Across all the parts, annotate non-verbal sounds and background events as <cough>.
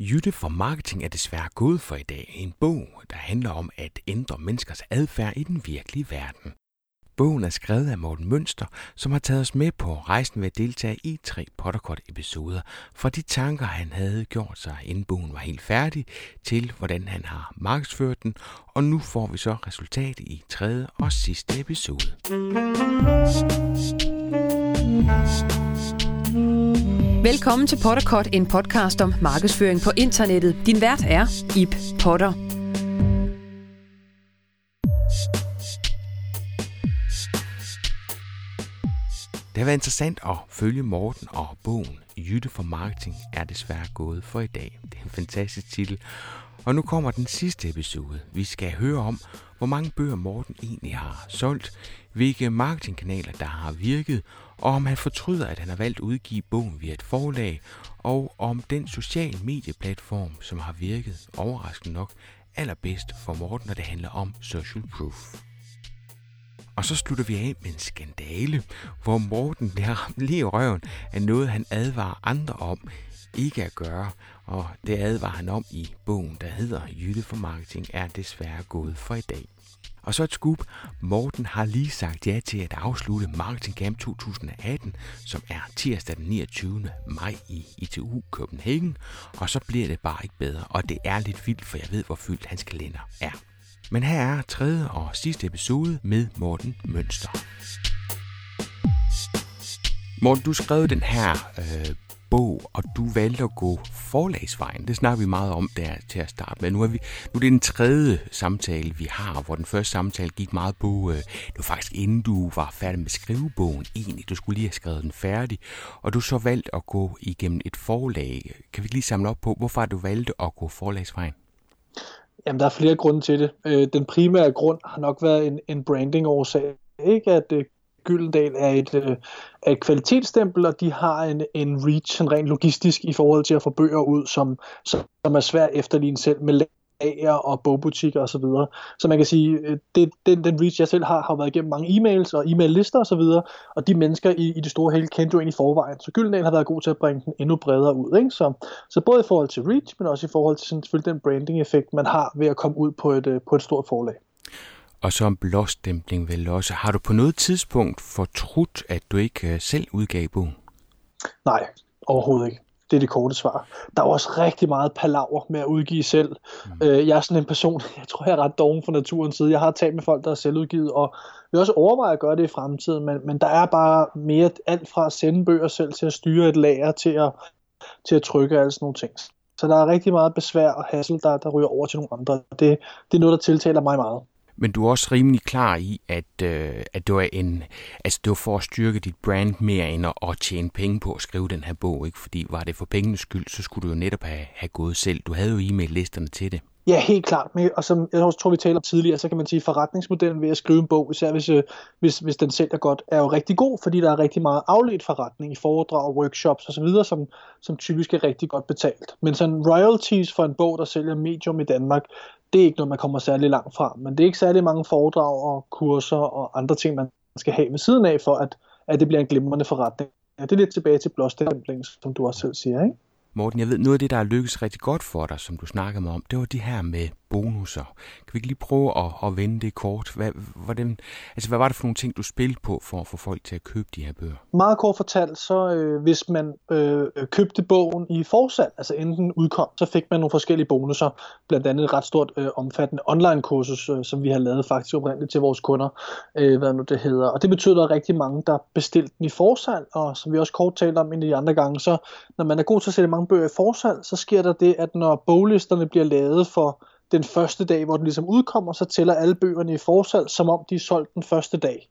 Jytte for Marketing er desværre gået for i dag. En bog, der handler om at ændre menneskers adfærd i den virkelige verden. Bogen er skrevet af Morten Mønster, som har taget os med på rejsen ved at deltage i tre Potterkort-episoder, fra de tanker, han havde gjort sig, inden bogen var helt færdig, til hvordan han har markedsført den, og nu får vi så resultatet i tredje og sidste episode. Velkommen til Potterkort, en podcast om markedsføring på internettet. Din vært er Ip Potter. Det har været interessant at følge Morten og bogen Jytte for Marketing er desværre gået for i dag. Det er en fantastisk titel. Og nu kommer den sidste episode. Vi skal høre om, hvor mange bøger Morten egentlig har solgt, hvilke marketingkanaler der har virket, og om han fortryder, at han har valgt at udgive bogen via et forlag, og om den sociale medieplatform, som har virket overraskende nok allerbedst for Morten, når det handler om social proof. Og så slutter vi af med en skandale, hvor Morten bliver ramt lige i røven af noget, han advarer andre om ikke at gøre. Og det advarer han om i bogen, der hedder Jytte for Marketing er desværre gået for i dag. Og så et scoop. Morten har lige sagt ja til at afslutte Marketing Camp 2018, som er tirsdag den 29. maj i ITU Copenhagen. Og så bliver det bare ikke bedre. Og det er lidt vildt, for jeg ved, hvor fyldt hans kalender er. Men her er tredje og sidste episode med Morten Mønster. Morten, du skrev den her øh, bog, og du valgte at gå forlagsvejen. Det snakker vi meget om der til at starte med. Nu er, vi, nu er det den tredje samtale, vi har, hvor den første samtale gik meget på, øh, det var faktisk inden du var færdig med skrivebogen egentlig. Du skulle lige have skrevet den færdig, og du så valgt at gå igennem et forlag. Kan vi lige samle op på, hvorfor har du valgt at gå forlagsvejen? Jamen, der er flere grunde til det. Øh, den primære grund har nok været en, en branding-årsag. Ikke at øh, Gyldendal er et, øh, er et kvalitetsstempel, og de har en, en reach, en rent logistisk, i forhold til at få bøger ud, som, som er svært efterligne selv med lager og bogbutikker osv. Så, videre. så man kan sige, øh, det, den, den reach, jeg selv har, har været igennem mange e-mails og e-mail-lister osv., og, og de mennesker i, i det store hele kendte jo ind i forvejen. Så Gyldendal har været god til at bringe den endnu bredere ud. Ikke? Så, så både i forhold til reach, men også i forhold til sådan, selvfølgelig den branding-effekt, man har ved at komme ud på et, øh, på et stort forlag og så en blåstempling vel også. Har du på noget tidspunkt fortrudt, at du ikke øh, selv udgav bogen? Nej, overhovedet ikke. Det er det korte svar. Der er også rigtig meget palaver med at udgive selv. Mm. Øh, jeg er sådan en person, <laughs> jeg tror, jeg er ret doven fra naturens side. Jeg har talt med folk, der er selvudgivet, og vil også overveje at gøre det i fremtiden, men, men der er bare mere alt fra at sende bøger selv til at styre et lager, til at, til at trykke alle sådan nogle ting. Så der er rigtig meget besvær og hassel, der, der ryger over til nogle andre. Det, det er noget, der tiltaler mig meget. Men du er også rimelig klar i, at, øh, at det, var en, altså det var for at styrke dit brand mere end at, at tjene penge på at skrive den her bog. Ikke? Fordi var det for pengenes skyld, så skulle du jo netop have, have gået selv. Du havde jo e-mail-listerne til det. Ja, helt klart. Men, og som jeg også tror, vi taler om tidligere, så kan man sige, at forretningsmodellen ved at skrive en bog, især hvis, øh, hvis, hvis den sælger godt, er jo rigtig god, fordi der er rigtig meget afledt forretning i foredrag, workshops osv., som, som typisk er rigtig godt betalt. Men sådan royalties for en bog, der sælger medium i Danmark, det er ikke noget, man kommer særlig langt fra. Men det er ikke særlig mange foredrag og kurser og andre ting, man skal have ved siden af, for at, at det bliver en glimrende forretning. Ja, det er lidt tilbage til blåstempling, som du også selv siger, ikke? Morten, jeg ved, noget af det, der er lykkes rigtig godt for dig, som du snakkede mig om, det var det her med bonusser. Kan vi ikke lige prøve at, at vende det kort? Hvad, hvordan, altså, hvad var det for nogle ting, du spillede på for at få folk til at købe de her bøger? Meget kort fortalt, så øh, hvis man øh, købte bogen i forsalg, altså inden den udkom, så fik man nogle forskellige bonusser. Blandt andet et ret stort øh, omfattende online-kursus, øh, som vi har lavet faktisk oprindeligt til vores kunder, øh, hvad nu det hedder. Og det betyder, at der er rigtig mange, der bestilte den i forsalg, og som vi også kort talte om en af de andre gange, så når man er god til at sælge mange bøger i forsalg, så sker der det, at når boglisterne bliver lavet for den første dag, hvor den ligesom udkommer, så tæller alle bøgerne i forsalg, som om de er solgt den første dag.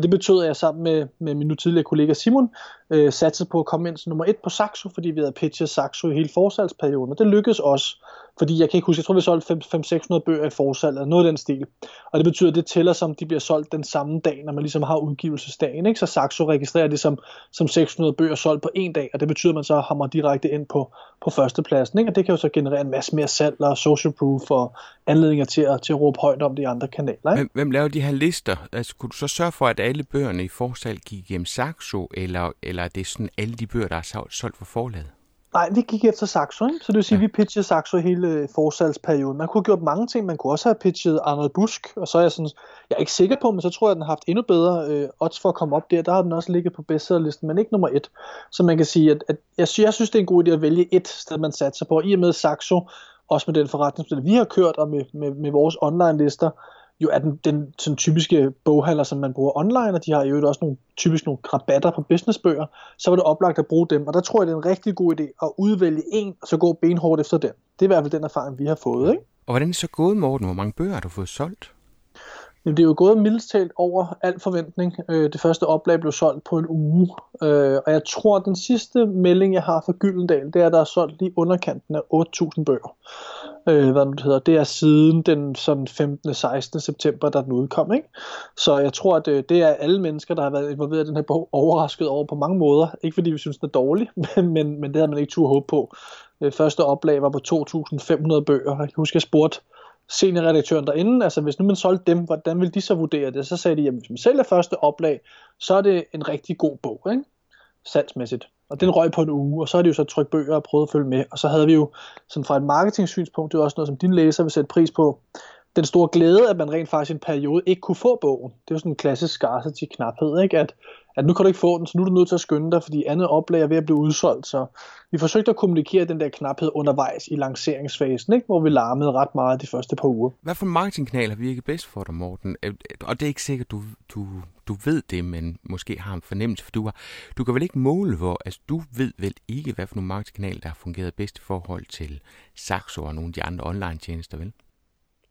Og det betød, at jeg sammen med, med min nu tidligere kollega Simon øh, satte på at komme ind som nummer et på Saxo, fordi vi havde pitchet Saxo i hele forsalgsperioden. Og det lykkedes også, fordi jeg kan ikke huske, jeg tror vi solgte 500-600 bøger i forsalg, eller noget af den stil. Og det betyder, at det tæller som, de bliver solgt den samme dag, når man ligesom har udgivelsesdagen. Ikke? Så Saxo registrerer det som, som 600 bøger solgt på en dag, og det betyder, at man så hammer direkte ind på, på førstepladsen. Ikke? Og det kan jo så generere en masse mere salg og social proof og anledninger til at, til at råbe højt om de andre kanaler. Ikke? Hvem, hvem laver de her lister? Altså, kunne du så sørge for, at alle bøgerne i forsalg gik igennem Saxo, eller, eller er det sådan alle de bøger, der er solgt for forlaget? Nej, vi gik efter Saxo, ikke? så det vil sige, at ja. vi pitchede Saxo hele øh, forsalgsperioden. Man kunne have gjort mange ting, man kunne også have pitchet Arnold Busk, og så er jeg sådan, jeg er ikke sikker på, men så tror jeg, at den har haft endnu bedre øh, odds for at komme op der. Der har den også ligget på bestsellerlisten, men ikke nummer et. Så man kan sige, at, at jeg, jeg synes, det er en god idé at vælge et sted, man satser på. I og med Saxo, også med den forretningsmodel, vi har kørt, og med, med, med vores online-lister, jo er den, den sådan typiske boghandler, som man bruger online, og de har jo også nogle, typisk nogle rabatter på businessbøger, så var det oplagt at bruge dem. Og der tror jeg, det er en rigtig god idé at udvælge en, og så gå benhårdt efter den. Det er i hvert fald den erfaring, vi har fået. Ikke? Og hvordan er det så gået, Morten? Hvor mange bøger har du fået solgt? Jamen, det er jo gået mildest talt over al forventning. Øh, det første oplag blev solgt på en uge, øh, og jeg tror, at den sidste melding, jeg har fra Gyldendal, det er, at der er solgt lige underkanten af 8.000 bøger. Øh, hvad det hedder. Det er siden den sådan 15. 16. september, der den udkom. Ikke? Så jeg tror, at øh, det er alle mennesker, der har været involveret i den her bog, overrasket over på mange måder. Ikke fordi vi synes, den er dårlig, <laughs> men, men, men det havde man ikke tur håbe på. Øh, første oplag var på 2.500 bøger. Jeg husker, jeg spurgte seniorredaktøren derinde, altså hvis nu man solgte dem, hvordan ville de så vurdere det? Så sagde de, at hvis man sælger første oplag, så er det en rigtig god bog, ikke? salgsmæssigt. Og den røg på en uge, og så har de jo så trykt bøger og prøvet at følge med. Og så havde vi jo, sådan fra et marketing-synspunkt, det er også noget, som din læser vil sætte pris på, den store glæde, at man rent faktisk i en periode ikke kunne få bogen. Det er jo sådan en klassisk scarcity-knaphed, ikke? At, at nu kan du ikke få den, så nu er du nødt til at skynde dig, fordi andet oplag er ved at blive udsolgt. Så vi forsøgte at kommunikere den der knaphed undervejs i lanceringsfasen, ikke? hvor vi larmede ret meget de første par uger. Hvad for en marketingkanal bedst for dig, Morten? Øh, og det er ikke sikkert, du, du, du ved det, men måske har en fornemmelse, for du, har, du kan vel ikke måle, hvor altså, du ved vel ikke, hvad for nogle markedskanal, der har fungeret bedst i forhold til Saxo og nogle af de andre online-tjenester, vel?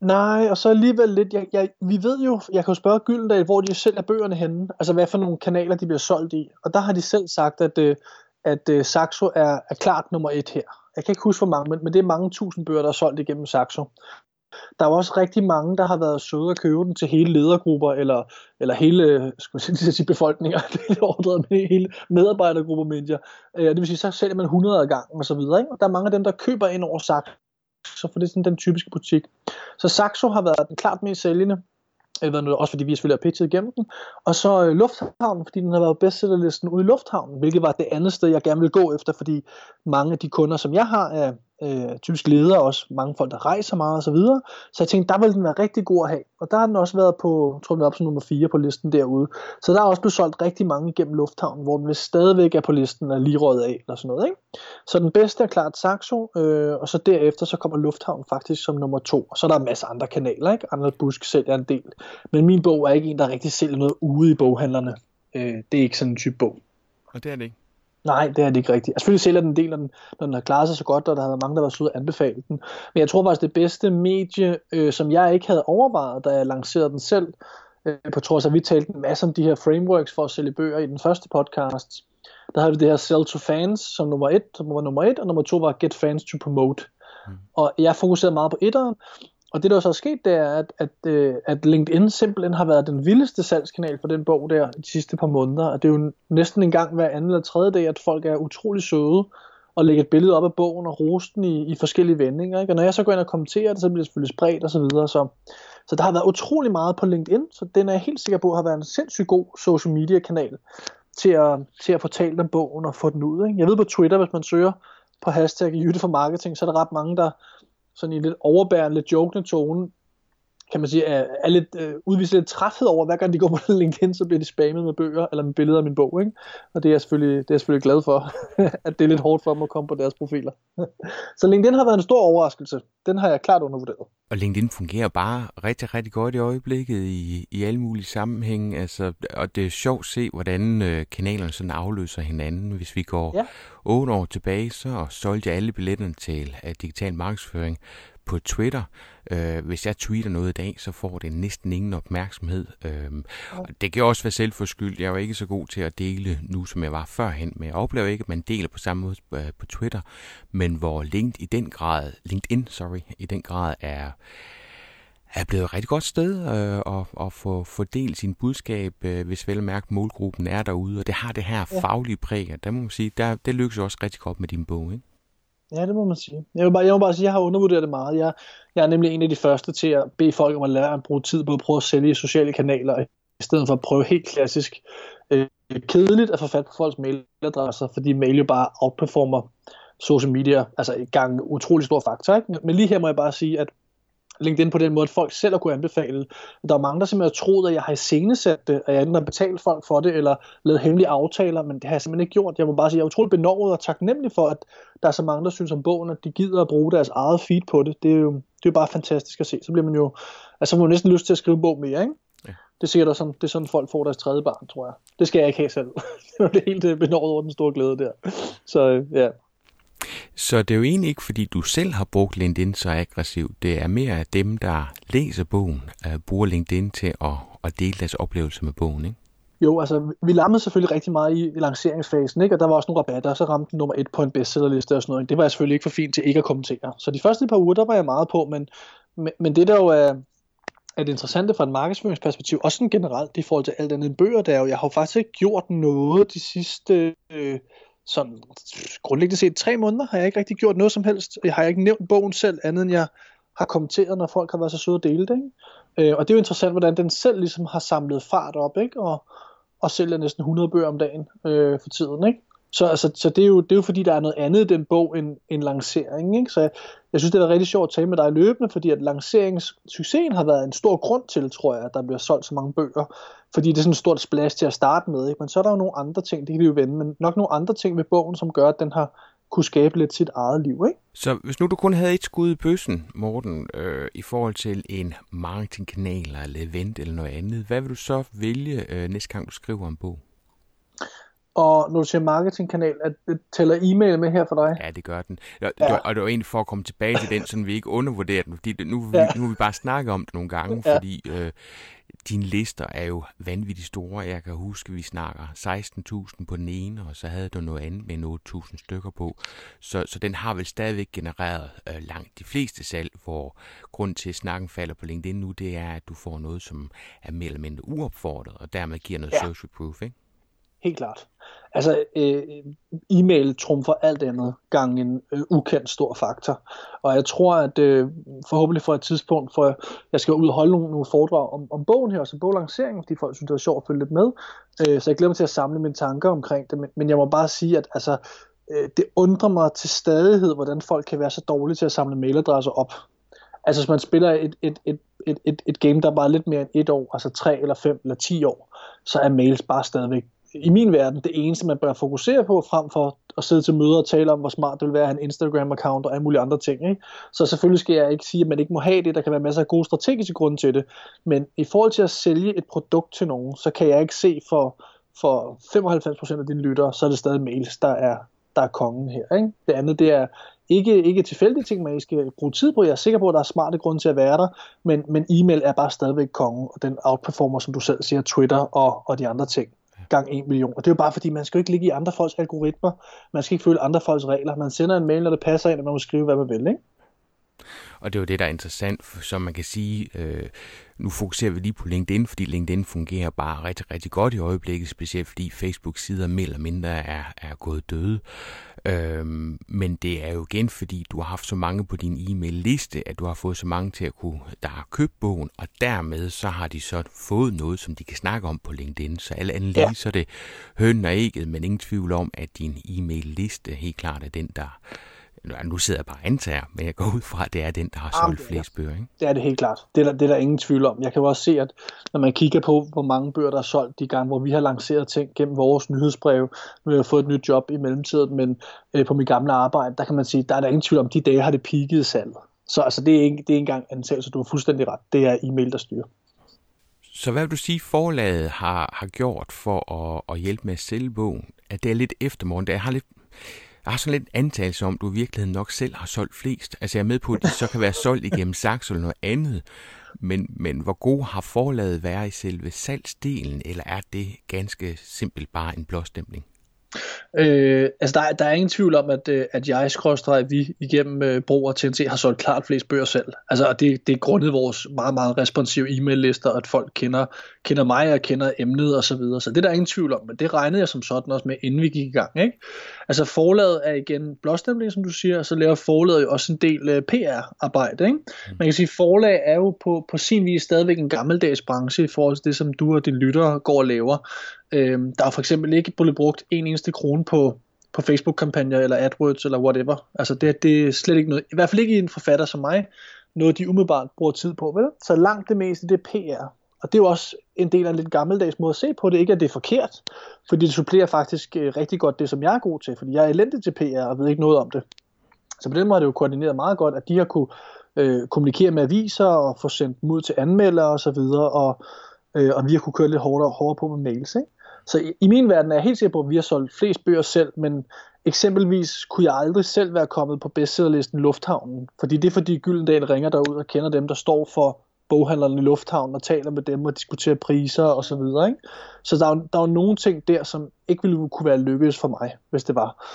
Nej, og så alligevel lidt, jeg, jeg, vi ved jo, jeg kan jo spørge Gyldendal, hvor de selv er bøgerne henne, altså hvad for nogle kanaler de bliver solgt i, og der har de selv sagt, at, øh, at, at Saxo er, er klart nummer et her. Jeg kan ikke huske, hvor mange, men, men det er mange tusind bøger, der er solgt igennem Saxo. Der er også rigtig mange, der har været søde at købe den til hele ledergrupper, eller, eller hele øh, skulle jeg <laughs> sige, befolkninger, det er ordret med hele medarbejdergrupper, mener jeg. Øh, det vil sige, så sælger man 100 gange og så videre. Ikke? Og der er mange af dem, der køber ind over Saxo så for det er sådan den typiske butik. Så Saxo har været den klart mest sælgende, øh, også fordi vi selvfølgelig har pitchet igennem den. Og så øh, Lufthavnen, fordi den har været bestsellerlisten ude i Lufthavnen, hvilket var det andet sted, jeg gerne vil gå efter, fordi mange af de kunder, som jeg har, er øh, typisk ledere også, mange folk, der rejser meget og så videre. Så jeg tænkte, der ville den være rigtig god at have. Og der har den også været på, jeg tror den er op som nummer 4 på listen derude. Så der er også blevet solgt rigtig mange gennem Lufthavn, hvor den vil stadigvæk er på listen og lige røget af, eller sådan noget. Ikke? Så den bedste er klart Saxo, øh, og så derefter så kommer Lufthavn faktisk som nummer 2. Og så er der en masse andre kanaler, ikke? Andre Busk sælger en del. Men min bog er ikke en, der rigtig sælger noget ude i boghandlerne. Øh, det er ikke sådan en type bog. Og det er det ikke? Nej, det er det ikke rigtigt. Altså, selvfølgelig sælger den del, når den, når den har klaret sig så godt, og der har været mange, der var søde at anbefale den. Men jeg tror faktisk, det bedste medie, øh, som jeg ikke havde overvejet, da jeg lancerede den selv, øh, på trods af, at vi talte en masse om de her frameworks for at sælge bøger i den første podcast, der havde vi det her Sell to Fans som nummer et, som var nummer et, og nummer to var Get Fans to Promote. Mm. Og jeg fokuserede meget på etteren, og det der så er sket, det er, at, at, øh, at LinkedIn simpelthen har været den vildeste salgskanal for den bog der de sidste par måneder. Og det er jo næsten en gang hver anden eller tredje dag, at folk er utrolig søde og lægger et billede op af bogen og roser den i, i forskellige vendinger. Ikke? Og når jeg så går ind og kommenterer det, så bliver det selvfølgelig spredt og så videre. Så, så der har været utrolig meget på LinkedIn, så den er jeg helt sikker på har været en sindssygt god social media kanal til at, til at få talt om bogen og få den ud. Ikke? Jeg ved på Twitter, hvis man søger på hashtag Jytte for Marketing, så er der ret mange, der sådan i lidt overbærende, lidt jokende tone, kan man sige, er, er lidt, øh, udviser lidt træthed over, hver gang de går på <laughs> LinkedIn, så bliver de spammet med bøger, eller med billeder af min bog, ikke? Og det er jeg selvfølgelig, det er jeg selvfølgelig glad for, <laughs> at det er lidt hårdt for dem at komme på deres profiler. <laughs> så LinkedIn har været en stor overraskelse. Den har jeg klart undervurderet. Og LinkedIn fungerer bare rigtig, rigtig godt i øjeblikket i, i alle mulige sammenhænge. Altså, og det er sjovt at se, hvordan øh, kanalerne sådan afløser hinanden. Hvis vi går ja. 8 år tilbage, så solgte jeg alle billetterne til uh, digital markedsføring på Twitter. Øh, hvis jeg tweeter noget i dag, så får det næsten ingen opmærksomhed. Øh, og det kan også være selvforskyldt. Jeg er jo ikke så god til at dele nu, som jeg var førhen, men jeg oplever ikke, at man deler på samme måde på, øh, på Twitter, men hvor LinkedIn i den grad, LinkedIn, sorry, i den grad er er blevet et rigtig godt sted øh, at, at få, få delt sin budskab, øh, hvis vel mærke målgruppen er derude, og det har det her faglige præg, der må man sige, der, det lykkes også rigtig godt med din bog, ikke? Ja, det må man sige. Jeg vil bare, jeg må bare sige, at jeg har undervurderet det meget. Jeg, jeg er nemlig en af de første til at bede folk om at lære at bruge tid på at prøve at sælge i sociale kanaler, i stedet for at prøve helt klassisk øh, kedeligt at få fat på folks mailadresser, fordi mail jo bare outperformer social media, altså i gang utrolig stor faktor. Ikke? Men lige her må jeg bare sige, at LinkedIn på den måde, at folk selv har kunne anbefale. Der er mange, der simpelthen har troet, at jeg har iscenesat det, at jeg enten har betalt folk for det, eller lavet hemmelige aftaler, men det har jeg simpelthen ikke gjort. Jeg må bare sige, at jeg er utrolig benovet og taknemmelig for, at der er så mange, der synes om bogen, at de gider at bruge deres eget feed på det. Det er jo, det er jo bare fantastisk at se. Så bliver man jo, altså man har næsten lyst til at skrive en bog mere, ikke? Ja. Det er sikkert sådan, det er sådan, folk får deres tredje barn, tror jeg. Det skal jeg ikke have selv. <laughs> det er helt øh, benovet over den store glæde der. Så øh, ja. Så det er jo egentlig ikke, fordi du selv har brugt LinkedIn så aggressivt. Det er mere dem, der læser bogen, øh, bruger LinkedIn til at, at dele deres oplevelser med bogen, ikke? Jo, altså vi lammede selvfølgelig rigtig meget i, i lanceringsfasen, ikke? og der var også nogle rabatter, og så ramte den nummer et på en bestsellerliste og sådan noget. Det var jeg selvfølgelig ikke for fint til ikke at kommentere. Så de første par uger, der var jeg meget på, men, men, men det der jo er, er det interessante fra et markedsføringsperspektiv, også sådan generelt i forhold til alt andet bøger, der er jo, jeg har jo faktisk ikke gjort noget de sidste... Øh, sådan grundlæggende set tre måneder har jeg ikke rigtig gjort noget som helst. Jeg har ikke nævnt bogen selv, andet end jeg har kommenteret, når folk har været så søde at dele det. Ikke? Øh, og det er jo interessant, hvordan den selv ligesom har samlet fart op, ikke? Og, og sælger næsten 100 bøger om dagen øh, for tiden. Ikke? Så, altså, så det, er jo, det er jo fordi, der er noget andet i den bog end, end lancering. Ikke? Så jeg, jeg synes, det er rigtig sjovt at tale med dig løbende, fordi at lanceringssuccesen har været en stor grund til, tror jeg, at der bliver solgt så mange bøger. Fordi det er sådan et stort splash til at starte med. Ikke? Men så er der jo nogle andre ting, det kan vi jo vende, men nok nogle andre ting ved bogen, som gør, at den har kunne skabe lidt sit eget liv. Ikke? Så hvis nu du kun havde et skud i bøssen, Morten, øh, i forhold til en marketingkanal eller event eller noget andet, hvad vil du så vælge øh, næste gang, du skriver en bog? Og når du siger marketingkanal, at det tæller e-mail med her for dig? Ja, det gør den. Og, ja. og det var egentlig for at komme tilbage til den, så vi ikke undervurderer den, fordi nu, ja. nu, nu vi bare snakke om det nogle gange, ja. fordi øh, dine lister er jo vanvittigt store. Jeg kan huske, vi snakker 16.000 på den ene, og så havde du noget andet med 8.000 stykker på. Så, så den har vel stadigvæk genereret øh, langt de fleste salg, hvor grund til, at snakken falder på LinkedIn nu, det er, at du får noget, som er mere eller mindre uopfordret, og dermed giver noget ja. social proof, ikke? Helt klart. Altså, øh, e-mail trumfer alt andet gang en øh, ukendt stor faktor. Og jeg tror, at øh, forhåbentlig for et tidspunkt, for jeg skal ud og holde nogle, nogle foredrag om, om bogen her, også boglanceringen, fordi folk synes, det er sjovt at følge lidt med. Øh, så jeg glæder mig til at samle mine tanker omkring det. Men, men jeg må bare sige, at altså, øh, det undrer mig til stadighed, hvordan folk kan være så dårlige til at samle mailadresser op. Altså hvis man spiller et, et, et, et, et, et game, der er bare lidt mere end et år, altså tre eller fem eller ti år, så er mails bare stadigvæk i min verden det eneste, man bør fokusere på, frem for at sidde til møder og tale om, hvor smart det vil være at have en Instagram-account og alle mulige andre ting. Ikke? Så selvfølgelig skal jeg ikke sige, at man ikke må have det. Der kan være masser af gode strategiske grunde til det. Men i forhold til at sælge et produkt til nogen, så kan jeg ikke se for, for 95% af dine lyttere, så er det stadig mails, der er, der er kongen her. Ikke? Det andet, det er ikke, ikke tilfældige ting, man skal bruge tid på. Jeg er sikker på, at der er smarte grunde til at være der, men, men e-mail er bare stadigvæk kongen, og den outperformer, som du selv siger, Twitter og, og de andre ting gang 1 million. Og det er jo bare fordi, man skal jo ikke ligge i andre folks algoritmer. Man skal ikke følge andre folks regler. Man sender en mail, når det passer ind, og man må skrive, hvad man vil. Ikke? Og det er jo det, der er interessant, som man kan sige, øh, nu fokuserer vi lige på LinkedIn, fordi LinkedIn fungerer bare rigtig, rigtig godt i øjeblikket, specielt fordi Facebook-sider mere eller mindre er, er gået døde. Øhm, men det er jo igen, fordi du har haft så mange på din e-mail-liste, at du har fået så mange til at kunne, der har købt bogen, og dermed så har de så fået noget, som de kan snakke om på LinkedIn. Så alle andre lige, så er det hønnen og ægget, men ingen tvivl om, at din e-mail-liste helt klart er den, der, nu sidder jeg bare antager, men jeg går ud fra, at det er den, der har solgt flest bøger. Ikke? Det er det helt klart. Det er, der, det er der ingen tvivl om. Jeg kan jo også se, at når man kigger på, hvor mange bøger, der er solgt de gange, hvor vi har lanceret ting gennem vores nyhedsbrev, nu har jeg fået et nyt job i mellemtiden, men øh, på mit gamle arbejde, der kan man sige, der er der ingen tvivl om, de dage har det peaked salget. Så altså, det er ikke, det er ikke engang antagelse, du har fuldstændig ret. Det er e-mail, der styrer. Så hvad vil du sige, forlaget har, har gjort for at, at hjælpe med at sælge bogen? At det er lidt eftermorgen. Det har lidt, jeg har sådan lidt antagelse om, at du i virkeligheden nok selv har solgt flest. Altså jeg er med på, at de så kan være solgt igennem Saxo eller noget andet. Men, men hvor god har forlaget været i selve salgsdelen, eller er det ganske simpelt bare en blåstempling? Øh, altså der, der er ingen tvivl om, at, øh, at jeg, skråstrej, vi igennem øh, Bro og TNT har solgt klart flest bøger selv. Altså det, det er grundet vores meget, meget responsive e-mail-lister, at folk kender, kender mig og kender emnet og så videre. Så det er der ingen tvivl om, men det regnede jeg som sådan også med, inden vi gik i gang. Ikke? Altså forlaget er igen blåstemning, som du siger, og så laver forlaget jo også en del uh, PR-arbejde. Ikke? Mm. Man kan sige, at forlag er jo på, på sin vis stadigvæk en gammeldags branche i forhold til det, som du og dine lyttere går og laver. Øhm, der er for eksempel ikke blevet brugt en eneste krone på på Facebook-kampagner eller AdWords eller whatever. Altså det, det er slet ikke noget, i hvert fald ikke en forfatter som mig, noget de umiddelbart bruger tid på, vel? Så langt det meste, det er PR. Og det er jo også en del af en lidt gammeldags måde at se på det. Ikke at det er forkert, fordi det supplerer faktisk øh, rigtig godt det, som jeg er god til. Fordi jeg er elendig til PR og ved ikke noget om det. Så på den måde er det jo koordineret meget godt, at de har kunne øh, kommunikere med aviser og få sendt dem ud til anmeldere osv., og, så videre, og, øh, og vi har kunne køre lidt hårdere, hårdere på med mails. Ikke? Så i, i min verden er jeg helt sikker på, at vi har solgt flest bøger selv, men eksempelvis kunne jeg aldrig selv være kommet på bestsellerlisten Lufthavnen, fordi det er fordi Gyldendal ringer derud og kender dem, der står for boghandlerne i lufthavnen og taler med dem og diskuterer priser og så videre. Ikke? Så der er, der er jo nogle ting der, som ikke ville kunne være lykkedes for mig, hvis det var.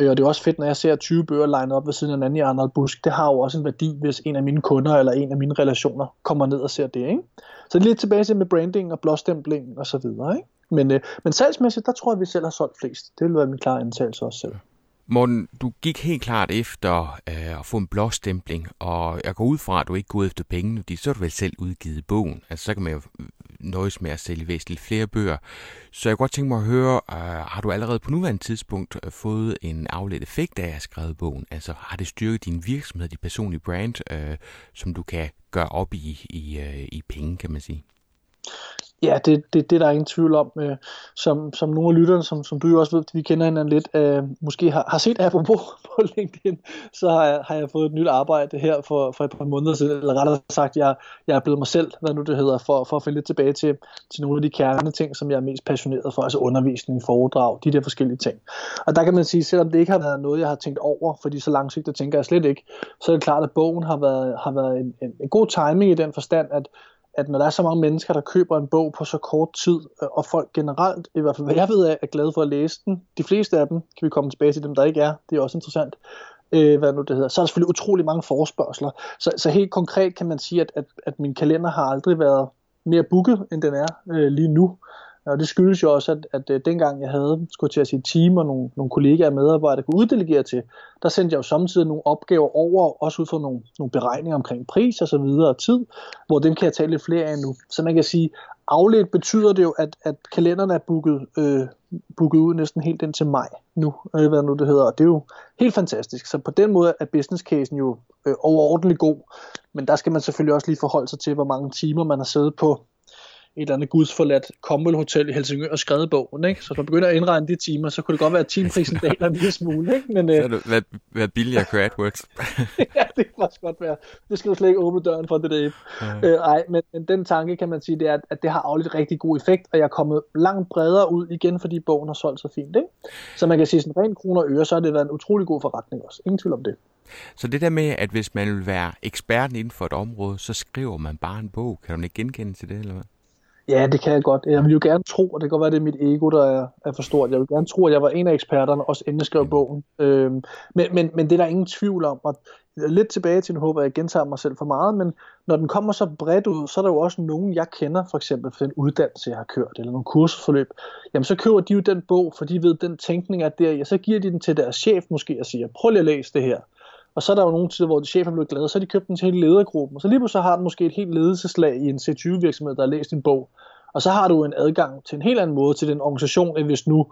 Øh, og det er også fedt, når jeg ser 20 bøger line op ved siden af en anden i Arnold Busk. Det har jo også en værdi, hvis en af mine kunder eller en af mine relationer kommer ned og ser det. Ikke? Så det er lidt tilbage til med branding og blåstempling og så videre. Ikke? Men, øh, men salgsmæssigt, der tror jeg, vi selv har solgt flest. Det vil være min klare antagelse også selv. Morten, du gik helt klart efter øh, at få en blåstempling, og jeg går ud fra, at du ikke går efter pengene, fordi så har du vel selv udgivet bogen. Altså, så kan man jo øh, nøjes med at sælge væsentligt flere bøger. Så jeg kunne godt tænke mig at høre, øh, har du allerede på nuværende tidspunkt øh, fået en afledt effekt af at have skrevet bogen? Altså, har det styrket din virksomhed, dit personlige brand, øh, som du kan gøre op i, i, øh, i penge, kan man sige? Ja, det, det, det der er ingen tvivl om. Øh, som, som nogle af lytterne, som, som du jo også ved, vi kender hinanden lidt, øh, måske har, har set apropos <laughs> på LinkedIn, så har jeg, har jeg fået et nyt arbejde her for, for et par måneder siden, eller rettere sagt, jeg, jeg er blevet mig selv, hvad nu det hedder, for, for at finde lidt tilbage til, til nogle af de kerne ting, som jeg er mest passioneret for, altså undervisning, foredrag, de der forskellige ting. Og der kan man sige, selvom det ikke har været noget, jeg har tænkt over, fordi så langsigtet tænker jeg slet ikke, så er det klart, at bogen har været, har været en, en, en god timing i den forstand, at at når der er så mange mennesker, der køber en bog på så kort tid, øh, og folk generelt, i hvert fald hvad jeg ved af, er glade for at læse den, de fleste af dem, kan vi komme tilbage til dem, der ikke er, det er også interessant, øh, hvad nu det hedder, så er der selvfølgelig utrolig mange forespørgseler. Så, så helt konkret kan man sige, at, at, at min kalender har aldrig været mere booket, end den er øh, lige nu. Og det skyldes jo også, at, at, at dengang jeg havde, skulle til at sige, team og nogle, nogle kollegaer og medarbejdere kunne uddelegere til, der sendte jeg jo samtidig nogle opgaver over, også ud fra nogle, nogle beregninger omkring pris og så videre og tid, hvor dem kan jeg tale lidt flere af nu. Så man kan sige, afledt betyder det jo, at, at kalenderen er booket, øh, booket ud næsten helt ind til maj nu, øh, hvad nu det hedder, og det er jo helt fantastisk. Så på den måde er business casen jo øh, overordentlig god, men der skal man selvfølgelig også lige forholde sig til, hvor mange timer man har siddet på et eller andet gudsforladt Comwell Hotel i Helsingør og skrevet bogen. Ikke? Så hvis man begynder at indregne de timer, så kunne det godt være, at timeprisen <laughs> daler en lille smule. Ikke? Men, så øh, det været, været billigere at køre AdWords. <laughs> ja, det kan også godt være. Det skal du slet ikke åbne døren for det der. Ja. Øh, ej, men, men den tanke kan man sige, det er, at det har afligt rigtig god effekt, og jeg er kommet langt bredere ud igen, fordi bogen har solgt så fint. Ikke? Så man kan sige, sådan rent kroner og øre, så har det været en utrolig god forretning også. Ingen tvivl om det. Så det der med, at hvis man vil være eksperten inden for et område, så skriver man bare en bog. Kan du ikke genkende til det, eller hvad? Ja, det kan jeg godt. Jeg vil jo gerne tro, og det kan godt være, det er mit ego, der er, er for stort. Jeg vil gerne tro, at jeg var en af eksperterne, også inden jeg skrev bogen. Øhm, men, men, men det er der ingen tvivl om. Og lidt tilbage til, nu håber jeg, jeg gentager mig selv for meget, men når den kommer så bredt ud, så er der jo også nogen, jeg kender, for eksempel for den uddannelse, jeg har kørt, eller nogle kursforløb. Jamen, så køber de jo den bog, for de ved, den tænkning er der, ja, så giver de den til deres chef måske og siger, prøv lige at læse det her. Og så er der jo nogle tider, hvor chefen er blevet glad, så har de købt den til hele ledergruppen. Og så lige pludselig har den måske et helt ledelseslag i en C20-virksomhed, der har læst en bog. Og så har du en adgang til en helt anden måde til den organisation, end hvis nu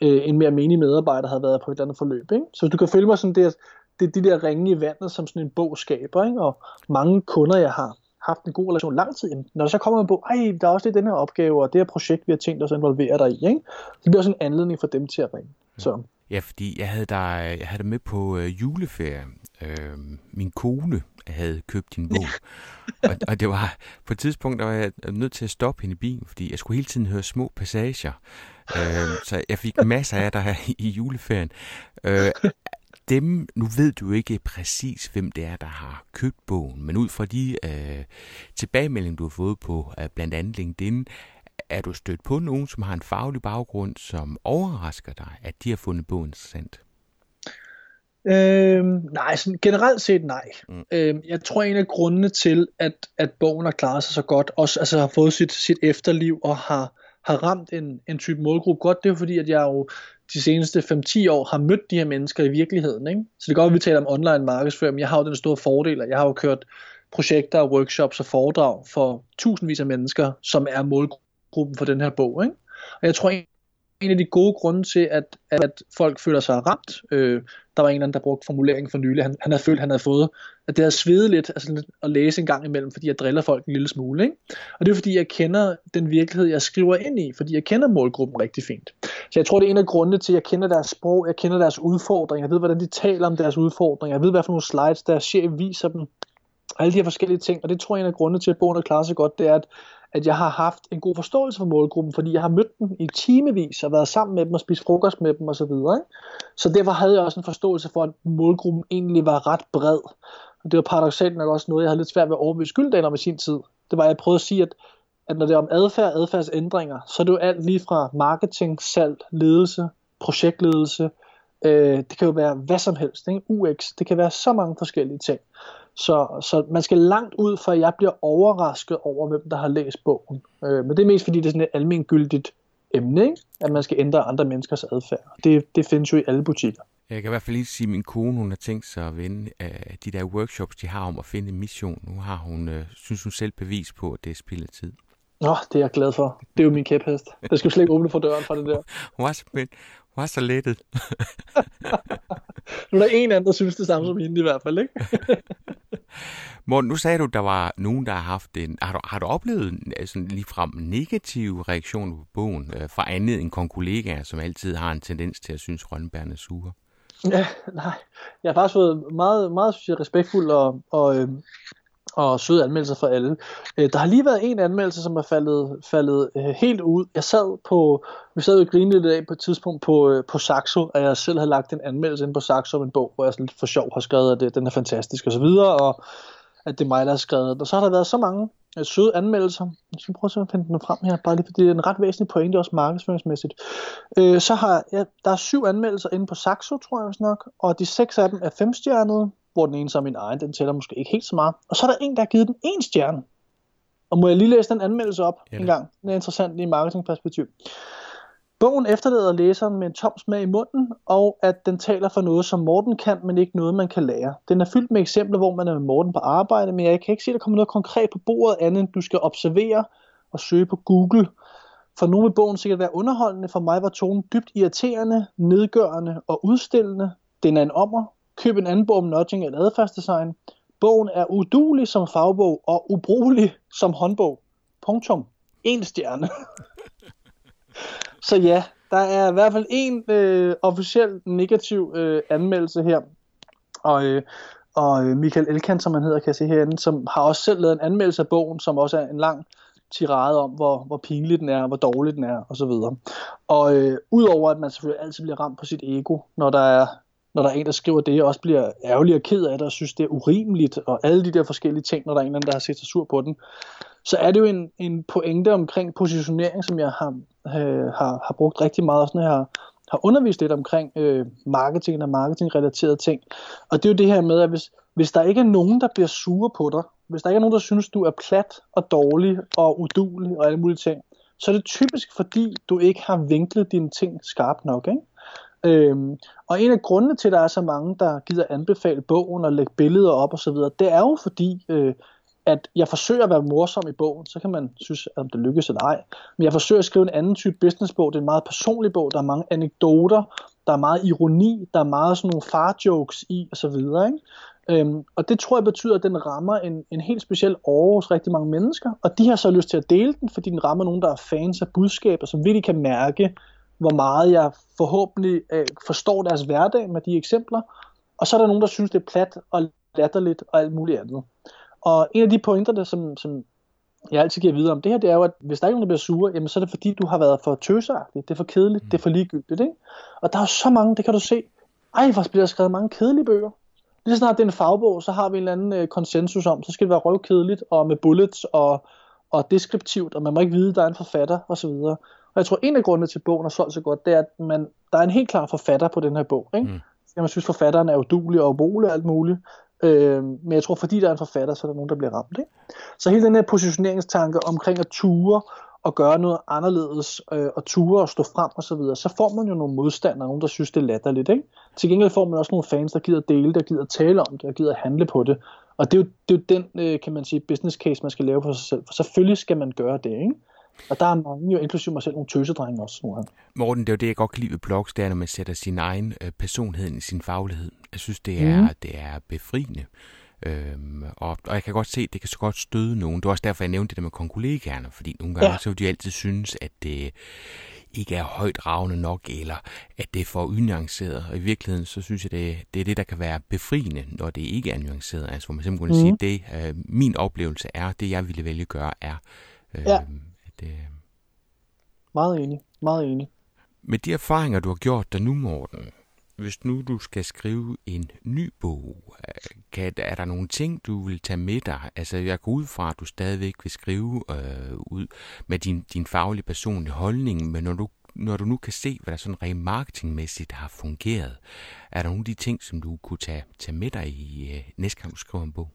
øh, en mere menig medarbejder havde været på et eller andet forløb. Ikke? Så du kan følge mig sådan, det er, det er de der ringe i vandet, som sådan en bog skaber. Ikke? Og mange kunder, jeg har haft en god relation lang tid, når der så kommer en bog, ej, der er også lidt den her opgave, og det her projekt, vi har tænkt os at involvere dig i. Ikke? Det bliver også en anledning for dem til at ringe. Så. Ja, fordi jeg havde dig, jeg havde dig med på øh, juleferie. Øh, min kone havde købt din bog. <laughs> og, og det var på et tidspunkt, der var jeg nødt til at stoppe hende i bilen, fordi jeg skulle hele tiden høre små passager. Øh, så jeg fik masser af dig i juleferien. Øh, dem, nu ved du ikke præcis, hvem det er, der har købt bogen, men ud fra de øh, tilbagemeldinger, du har fået på øh, blandt andet LinkedIn, er du stødt på nogen, som har en faglig baggrund, som overrasker dig, at de har fundet bogen interessant? Øhm, nej, sådan generelt set nej. Mm. Øhm, jeg tror en af grundene til, at, at bogen har klaret sig så godt, også altså har fået sit, sit efterliv og har, har ramt en, en type målgruppe godt, det er fordi, at jeg jo de seneste 5-10 år har mødt de her mennesker i virkeligheden. Ikke? Så det er godt, at vi taler om online markedsføring, men jeg har jo den store fordel, at jeg har jo kørt projekter, workshops og foredrag for tusindvis af mennesker, som er målgruppen for den her bog. Ikke? Og jeg tror en af de gode grunde til, at, at folk føler sig ramt. Øh, der var en eller anden, der brugte formuleringen for nylig. Han, han havde følt, han havde fået, at det havde svedet lidt, altså at læse en gang imellem, fordi jeg driller folk en lille smule. Ikke? Og det er fordi, jeg kender den virkelighed, jeg skriver ind i, fordi jeg kender målgruppen rigtig fint. Så jeg tror, det er en af grundene til, at jeg kender deres sprog, jeg kender deres udfordringer, jeg ved, hvordan de taler om deres udfordringer, jeg ved, hvad for nogle slides deres chef viser dem, alle de her forskellige ting, og det tror jeg er en af grundene til, at bogen er klarer sig godt, det er, at at jeg har haft en god forståelse for målgruppen, fordi jeg har mødt dem i timevis og været sammen med dem og spist frokost med dem osv. Så, så derfor havde jeg også en forståelse for, at målgruppen egentlig var ret bred. Og det var paradoxalt nok også noget, jeg havde lidt svært ved at overbevise Gyldal om i sin tid. Det var, at jeg prøvede at sige, at, at når det er om adfærd og adfærdsændringer, så er det jo alt lige fra marketing, salg, ledelse, projektledelse, øh, det kan jo være hvad som helst, ikke? UX, det kan være så mange forskellige ting. Så, så man skal langt ud, for jeg bliver overrasket over, hvem der har læst bogen. Øh, men det er mest fordi, det er sådan et almindeligt emne, ikke? at man skal ændre andre menneskers adfærd. Det, det findes jo i alle butikker. Jeg kan i hvert fald lige sige, at min kone hun har tænkt sig at vende uh, de der workshops, de har om at finde en mission. Nu har hun, uh, synes hun selv bevis på, at det er spild af tid. Nå, det er jeg glad for. Det er jo min kæphest. Der skal slet ikke åbne for døren fra det der. <laughs> hun var simpelthen var så lettet. <laughs> nu er der en anden, der synes det samme som hende i hvert fald, ikke? <laughs> Morten, nu sagde du, der var nogen, der har haft en... Har du, har du oplevet altså, ligefrem negative reaktioner på bogen øh, fra andet end konkollegaer, som altid har en tendens til at synes, Rønnebærne er sure? Ja, nej. Jeg har faktisk fået meget, meget synes jeg, respektfuld og, og, øh, og søde anmeldelser for alle. Øh, der har lige været en anmeldelse, som er faldet, faldet øh, helt ud. Jeg sad på, vi sad jo og lidt af på et tidspunkt på, øh, på Saxo, og jeg selv havde lagt en anmeldelse ind på Saxo om en bog, hvor jeg sådan lidt for sjov har skrevet, at det, den er fantastisk og så videre, og at det er mig, der har skrevet den. Og så har der været så mange øh, søde anmeldelser. Jeg skal prøve at finde den frem her, bare lige fordi det er en ret væsentlig pointe, også markedsføringsmæssigt. Øh, så har jeg, der er syv anmeldelser inde på Saxo, tror jeg nok, og de seks af dem er femstjernede, hvor den ene er min egen, den tæller måske ikke helt så meget. Og så er der en, der har givet den en stjerne. Og må jeg lige læse den anmeldelse op ja. en gang? Det er interessant i marketingperspektiv. Bogen efterlader læseren med en tom smag i munden, og at den taler for noget, som Morten kan, men ikke noget, man kan lære. Den er fyldt med eksempler, hvor man er med Morten på arbejde, men jeg kan ikke se, at der kommer noget konkret på bordet, andet end du skal observere og søge på Google. For nogle vil bogen sikkert være underholdende, for mig var tonen dybt irriterende, nedgørende og udstillende. Den er en ommer, Køb en anden bog om nudging eller adfærdsdesign. Bogen er udulig som fagbog og ubrugelig som håndbog. Punktum. En stjerne. <laughs> Så ja, der er i hvert fald en øh, officiel negativ øh, anmeldelse her. Og, øh, og øh, Michael Elkan, som han hedder, kan jeg se herinde, som har også selv lavet en anmeldelse af bogen, som også er en lang tirade om, hvor, hvor pinlig den er, hvor dårlig den er, osv. Og, og øh, udover at man selvfølgelig altid bliver ramt på sit ego, når der er når der er en, der skriver det, og også bliver ærgerlig og ked af det, og synes, det er urimeligt, og alle de der forskellige ting, når der er en anden, der har set sig sur på den, så er det jo en, en pointe omkring positionering, som jeg har, øh, har, har brugt rigtig meget, og sådan har, har undervist lidt omkring øh, marketing og marketingrelaterede ting. Og det er jo det her med, at hvis, hvis der ikke er nogen, der bliver sure på dig, hvis der ikke er nogen, der synes, du er plat og dårlig og udulig og alle mulige ting, så er det typisk fordi, du ikke har vinklet dine ting skarpt nok. Ikke? Øhm, og en af grundene til, at der er så mange, der gider anbefale bogen og lægge billeder op osv., det er jo fordi, øh, at jeg forsøger at være morsom i bogen, så kan man synes, om det lykkes eller ej. Men jeg forsøger at skrive en anden type businessbog. Det er en meget personlig bog. Der er mange anekdoter, der er meget ironi, der er meget sådan nogle far-jokes i osv. Ikke? Øhm, og det tror jeg betyder, at den rammer en, en helt speciel år hos rigtig mange mennesker. Og de har så lyst til at dele den, fordi den rammer nogen, der er fans af budskaber, som virkelig kan mærke, hvor meget jeg forhåbentlig øh, forstår deres hverdag med de eksempler. Og så er der nogen, der synes, det er plat og latterligt og alt muligt andet. Og en af de pointer, der, som, som jeg altid giver videre om det her, det er jo, at hvis der er nogen, der bliver sure, jamen så er det fordi, du har været for tøseagtig, det er for kedeligt, mm. det er for ligegyldigt. Ikke? Og der er så mange, det kan du se. Ej, hvor bliver der skrevet mange kedelige bøger. Lige snart det er en fagbog, så har vi en eller anden øh, konsensus om, så skal det være røvkedeligt og med bullets og, og deskriptivt, og man må ikke vide, der er en forfatter osv. Og jeg tror, en af grundene til, at bogen har solgt så godt, det er, at man, der er en helt klar forfatter på den her bog. Ikke? Mm. Man synes, forfatteren er udulig og ubrugelig og alt muligt. Øh, men jeg tror, fordi der er en forfatter, så er der nogen, der bliver ramt. Ikke? Så hele den her positioneringstanke omkring at ture og gøre noget anderledes, øh, og ture og stå frem og så videre, så får man jo nogle modstandere, nogen der synes, det er latterligt. Ikke? Til gengæld får man også nogle fans, der gider dele der gider tale om det, og gider handle på det. Og det er jo, det er jo den, øh, kan man sige, business case, man skal lave for sig selv. For selvfølgelig skal man gøre det. Ikke? Og der er mange, jo inklusive mig selv, nogle tøsedrenge også nu her. Morten, det er jo det, jeg godt kan lide ved blogs, det er, når man sætter sin egen øh, personlighed i sin faglighed. Jeg synes, det er, mm. det er befriende. Øhm, og, og jeg kan godt se, at det kan så godt støde nogen. Det var også derfor, jeg nævnte det der med konkollegaerne, fordi nogle gange ja. så vil de altid synes, at det ikke er højt ravne nok, eller at det er for unuanceret. Og i virkeligheden, så synes jeg, det, det er det, der kan være befriende, når det ikke er nuanceret. Altså, hvor man simpelthen kan mm. sige, det øh, min oplevelse er, det jeg ville vælge at gøre, er, øh, ja. Øh, meget enig, meget enig. Med de erfaringer, du har gjort dig nu, Morten, hvis nu du skal skrive en ny bog, øh, kan, er der nogle ting, du vil tage med dig? Altså, jeg går ud fra, at du stadigvæk vil skrive øh, ud med din, din faglige personlige holdning, men når du, når du nu kan se, hvad der sådan rent marketingmæssigt har fungeret, er der nogle af de ting, som du kunne tage, tage med dig i øh, næste gang, du skriver en bog?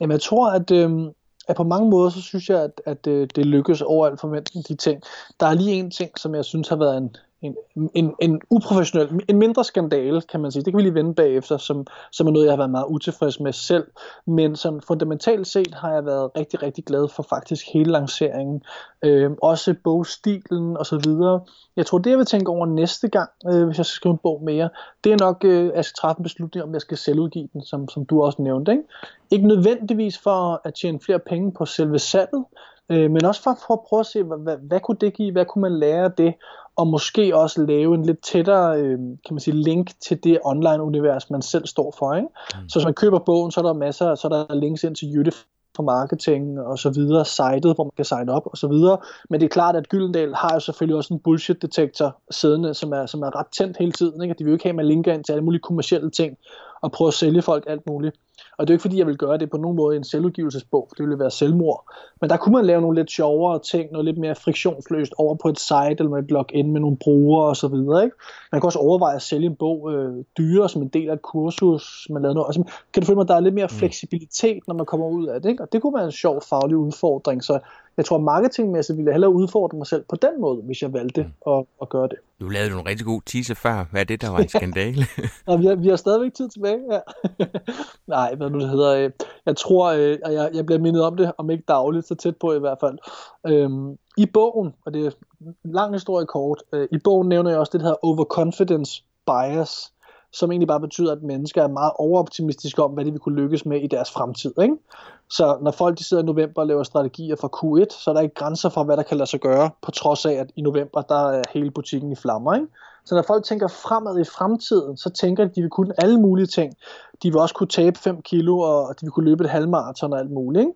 Jamen, jeg tror, at, øh, at på mange måder, så synes jeg, at, at det, det lykkes over alt forventning, de ting. Der er lige en ting, som jeg synes har været en, en, en, en uprofessionel, en mindre skandale, kan man sige. Det kan vi lige vende bagefter, som, som er noget, jeg har været meget utilfreds med selv. Men som fundamentalt set har jeg været rigtig, rigtig glad for faktisk hele lanceringen. Øh, også bogstilen og så videre. Jeg tror, det jeg vil tænke over næste gang, øh, hvis jeg skal skrive en bog mere, det er nok, øh, at jeg skal træffe en beslutning, om jeg skal selvudgive den, som, som du også nævnte. Ikke? ikke nødvendigvis for at tjene flere penge på selve salget, øh, men også for, for at prøve at se, hvad, hvad, hvad kunne det give, hvad kunne man lære af det, og måske også lave en lidt tættere øh, kan man sige, link til det online-univers, man selv står for. Ikke? Mm. Så hvis man køber bogen, så er der masser, så er der links ind til Jytte for marketing og så videre, sitet, hvor man kan signe op og så videre. Men det er klart, at Gyldendal har jo selvfølgelig også en bullshit detektor siddende, som er, som er ret tændt hele tiden. Ikke? De vil jo ikke have, at man linker ind til alle mulige kommersielle ting og prøve at sælge folk alt muligt. Og det er jo ikke fordi, jeg vil gøre det på nogen måde i en selvudgivelsesbog, for det ville være selvmord. Men der kunne man lave nogle lidt sjovere ting, noget lidt mere friktionsløst over på et site, eller med et login med nogle brugere og så videre. Ikke? Man kan også overveje at sælge en bog øh, dyre som en del af et kursus, man lavede noget. Altså, kan du føle mig, at der er lidt mere mm. fleksibilitet, når man kommer ud af det? Ikke? Og det kunne være en sjov faglig udfordring. Så jeg tror marketingmæssigt ville jeg hellere udfordre mig selv på den måde, hvis jeg valgte mm. at, at gøre det. Du lavede nogle rigtig gode teaser før. Hvad er det, der var en <laughs> skandale? <laughs> Nå, vi, har, vi har stadigvæk tid tilbage. Ja. <laughs> Nej, hvad nu det hedder. Øh, jeg tror, øh, jeg, jeg bliver mindet om det, om ikke dagligt, så tæt på i hvert fald. Øhm, I bogen, og det er en lang historie kort, øh, i bogen nævner jeg også det, der hedder overconfidence bias som egentlig bare betyder, at mennesker er meget overoptimistiske om, hvad de vil kunne lykkes med i deres fremtid. Ikke? Så når folk de sidder i november og laver strategier for Q1, så er der ikke grænser for, hvad der kan lade sig gøre, på trods af, at i november, der er hele butikken i flammer. Ikke? Så når folk tænker fremad i fremtiden, så tænker de, at de vil kunne alle mulige ting. De vil også kunne tabe 5 kilo, og de vil kunne løbe et halvmarathon og alt muligt. Ikke?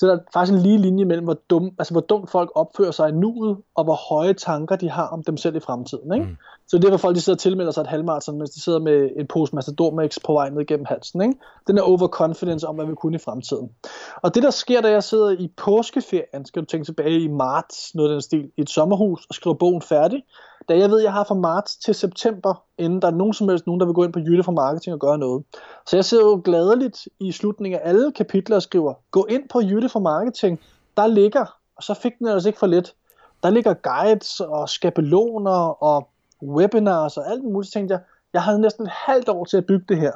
Så der er faktisk en lige linje mellem, hvor, dum, altså hvor dumt folk opfører sig i nuet, og hvor høje tanker de har om dem selv i fremtiden. Ikke? Mm. Så det er, hvor folk de sidder og tilmelder sig et halvmarathon, mens de sidder med en pose Matador på vej ned gennem halsen. Ikke? Den er overconfidence om, hvad vi kunne i fremtiden. Og det, der sker, da jeg sidder i påskeferien, skal du tænke tilbage i marts, noget af den stil, i et sommerhus, og skriver bogen færdig, da jeg ved, jeg har fra marts til september, inden der er nogen som helst nogen, der vil gå ind på Jytte for Marketing og gøre noget. Så jeg sidder jo gladeligt i slutningen af alle kapitler og skriver, gå ind på Jytte for Marketing, der ligger, og så fik den altså ikke for lidt, der ligger guides og skabeloner og webinars og alt muligt, så tænkte jeg, jeg havde næsten et halvt år til at bygge det her.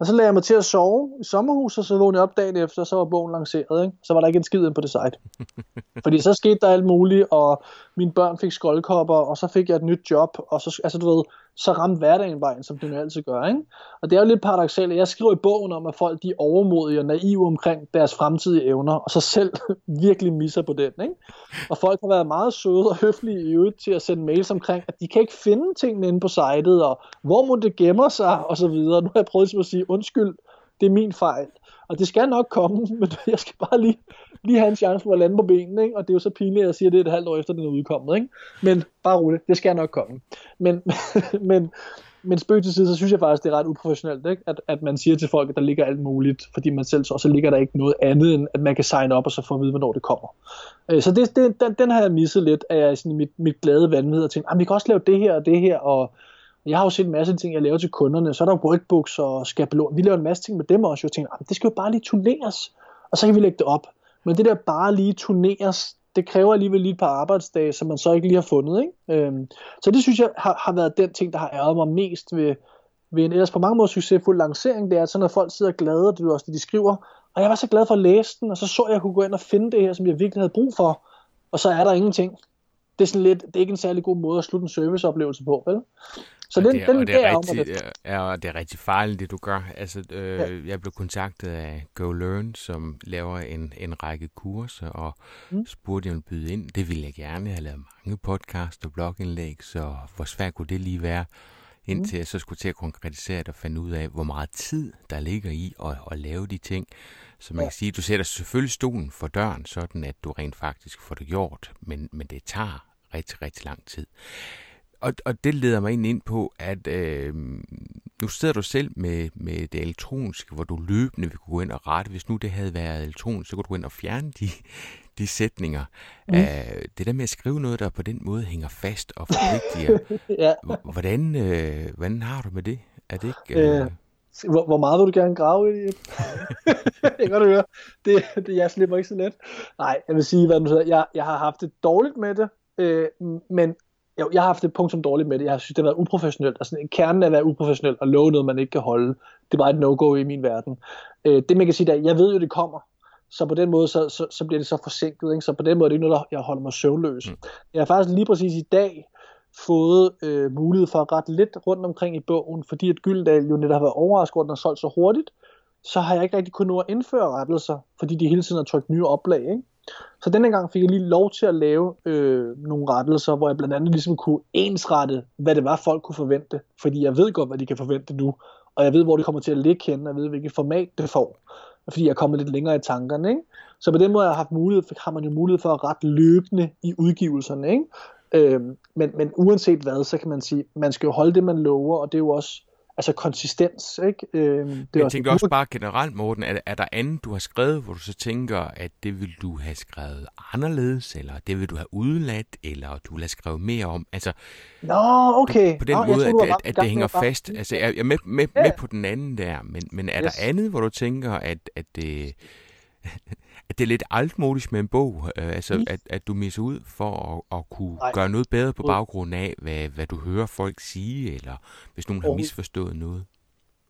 Og så lagde jeg mig til at sove i sommerhuset, og så vågnede jeg op dagen efter, og så var bogen lanceret. Ikke? Så var der ikke en skid på det site. <laughs> Fordi så skete der alt muligt, og mine børn fik skoldkopper, og så fik jeg et nyt job, og så, altså du ved, så ramte hverdagen vejen, som den jo altid gør. Ikke? Og det er jo lidt paradoxalt, jeg skriver i bogen om, at folk de er overmodige og naive omkring deres fremtidige evner, og så selv <laughs> virkelig misser på den. Ikke? Og folk har været meget søde og høflige i øvrigt til at sende mails omkring, at de kan ikke finde tingene inde på sitet, og hvor må det gemmer sig, og så videre. Nu har jeg prøvet ligesom at sige, undskyld, det er min fejl. Og det skal nok komme, <laughs> men jeg skal bare lige, lige have en chance for at lande på benene, ikke? og det er jo så pinligt, at jeg siger, det er et halvt år efter, den er udkommet. Ikke? Men bare roligt, det skal nok komme. Men, <laughs> men, men spøg til side, så synes jeg faktisk, det er ret uprofessionelt, ikke? At, at man siger til folk, at der ligger alt muligt, fordi man selv så, så ligger der ikke noget andet, end at man kan signe op og så få at vide, hvornår det kommer. Øh, så det, det, den, den har jeg misset lidt, at jeg sådan i mit, mit glade vanvid og tænkt, ah, at vi kan også lave det her og det her, og jeg har jo set en masse ting, jeg laver til kunderne. Så er der workbooks og skabelon. Vi laver en masse ting med dem også. Jeg tænkte, ah, det skal jo bare lige turneres, og så kan vi lægge det op. Men det der bare lige turneres, det kræver alligevel lige et par arbejdsdage, som man så ikke lige har fundet. Ikke? Øhm, så det synes jeg har, har været den ting, der har ærget mig mest ved, ved en ellers på mange måder succesfuld lancering. Det er, at så folk sidder glade, det er også det, de skriver. Og jeg var så glad for at læse den, og så så jeg, at jeg kunne gå ind og finde det her, som jeg virkelig havde brug for. og så er der ingenting. Det er sådan lidt, det er ikke en særlig god måde at slutte en serviceoplevelse på, vel? Så den, det, den og det er, rigtig, ja, det er rigtig farligt, det du gør. Altså, øh, ja. Jeg blev kontaktet af GoLearn, som laver en, en række kurser, og mm. spurgte, jeg ville byde ind. Det ville jeg gerne. Jeg har lavet mange podcast og blogindlæg, så hvor svært kunne det lige være? indtil mm. jeg så skulle til at konkretisere det og finde ud af, hvor meget tid der ligger i at, at lave de ting. Så man ja. kan sige, du sætter selvfølgelig stolen for døren, sådan at du rent faktisk får det gjort, men, men det tager rigtig, rigtig lang tid. Og, og det leder mig ind på, at øh, nu sidder du selv med, med det elektroniske, hvor du løbende vil kunne gå ind og rette. Hvis nu det havde været elektronisk, så kunne du gå ind og fjerne de, de sætninger. Mm. Uh, det der med at skrive noget, der på den måde hænger fast og forpligtiger. <laughs> ja. hvordan, uh, hvordan har du med det? Er det ikke... Uh... Øh, hvor, hvor meget vil du gerne grave i det? <laughs> jeg kan godt høre. Det, det, jeg slipper ikke så let. Nej, jeg vil sige, hvad du. Jeg, jeg har haft det dårligt med det, øh, men jo, jeg har haft et punkt som dårligt med det. Jeg synes, det har været uprofessionelt. Altså, kernen af at være uprofessionel og love noget, man ikke kan holde, det var et no-go i min verden. Øh, det man kan sige, der, jeg ved jo, det kommer. Så på den måde, så, så, så bliver det så forsinket. Ikke? Så på den måde er det ikke noget, jeg holder mig søvnløs. Mm. Jeg har faktisk lige præcis i dag fået øh, mulighed for at rette lidt rundt omkring i bogen, fordi at Gyldendal jo netop har været overrasket over, at den har solgt så hurtigt, så har jeg ikke rigtig kunnet nå at indføre rettelser, fordi de hele tiden har trykt nye oplag. Ikke? Så denne gang fik jeg lige lov til at lave øh, nogle rettelser, hvor jeg blandt andet ligesom kunne ensrette, hvad det var, folk kunne forvente. Fordi jeg ved godt, hvad de kan forvente nu, og jeg ved, hvor det kommer til at ligge henne, og jeg ved, hvilket format det får. Fordi jeg er kommet lidt længere i tankerne. Ikke? Så på den måde har, jeg haft mulighed, har man jo mulighed for at rette løbende i udgivelserne. Ikke? Øh, men, men uanset hvad, så kan man sige, man skal jo holde det, man lover, og det er jo også altså konsistens. Ikke? Øh, det jeg også tænker også bare generelt, Morten, er, er der andet, du har skrevet, hvor du så tænker, at det vil du have skrevet anderledes, eller det vil du have udladt, eller du vil have skrevet mere om? Altså, Nå, okay. På den Nå, måde, at, at, at det hænger fast. Altså, jeg er med, med, ja. med på den anden der, men, men er yes. der andet, hvor du tænker, at, at det <laughs> at det er lidt altmodisk med en bog, øh, altså mm. at, at du misser ud for at, at kunne Nej. gøre noget bedre på baggrund af, hvad, hvad du hører folk sige, eller hvis nogen har misforstået noget?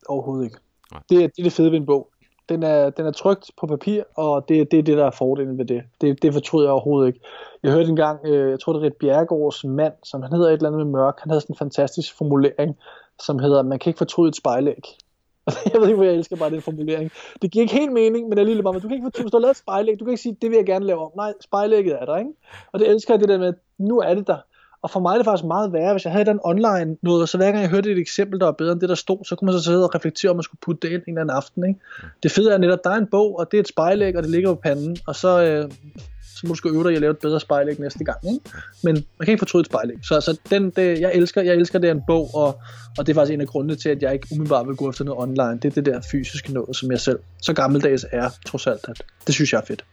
Overhovedet ikke. Nej. Det, er, det er det fede ved en bog. Den er, den er trygt på papir, og det, det er det, der er fordelen ved det. Det, det fortryder jeg overhovedet ikke. Jeg hørte engang, øh, jeg tror det er Rit Bjergårds mand, som han hedder et eller andet med mørk, han havde sådan en fantastisk formulering, som hedder, man kan ikke fortryde et spejlæg. <laughs> jeg ved ikke, hvor jeg elsker bare den formulering. Det giver ikke helt mening, men alligevel bare, du kan ikke få, hvis du har lavet et spejlæg, du kan ikke sige, det vil jeg gerne lave om. Nej, spejlægget er der, ikke? Og det elsker jeg det der med, at nu er det der. Og for mig er det faktisk meget værre, hvis jeg havde den online noget, så hver gang jeg hørte et eksempel, der var bedre end det, der stod, så kunne man så sidde og reflektere, om man skulle putte det ind en eller anden aften. Ikke? Det fede er netop, der er en bog, og det er et spejlæg, og det ligger på panden, og så, øh, så må du øve dig i at lave et bedre spejlæg næste gang. Ikke? Men man kan ikke fortryde et spejlæg. Så, så den, det, jeg, elsker, jeg elsker det en bog, og, og det er faktisk en af grundene til, at jeg ikke umiddelbart vil gå efter noget online. Det er det der fysiske noget, som jeg selv så gammeldags er, trods alt. At det synes jeg er fedt.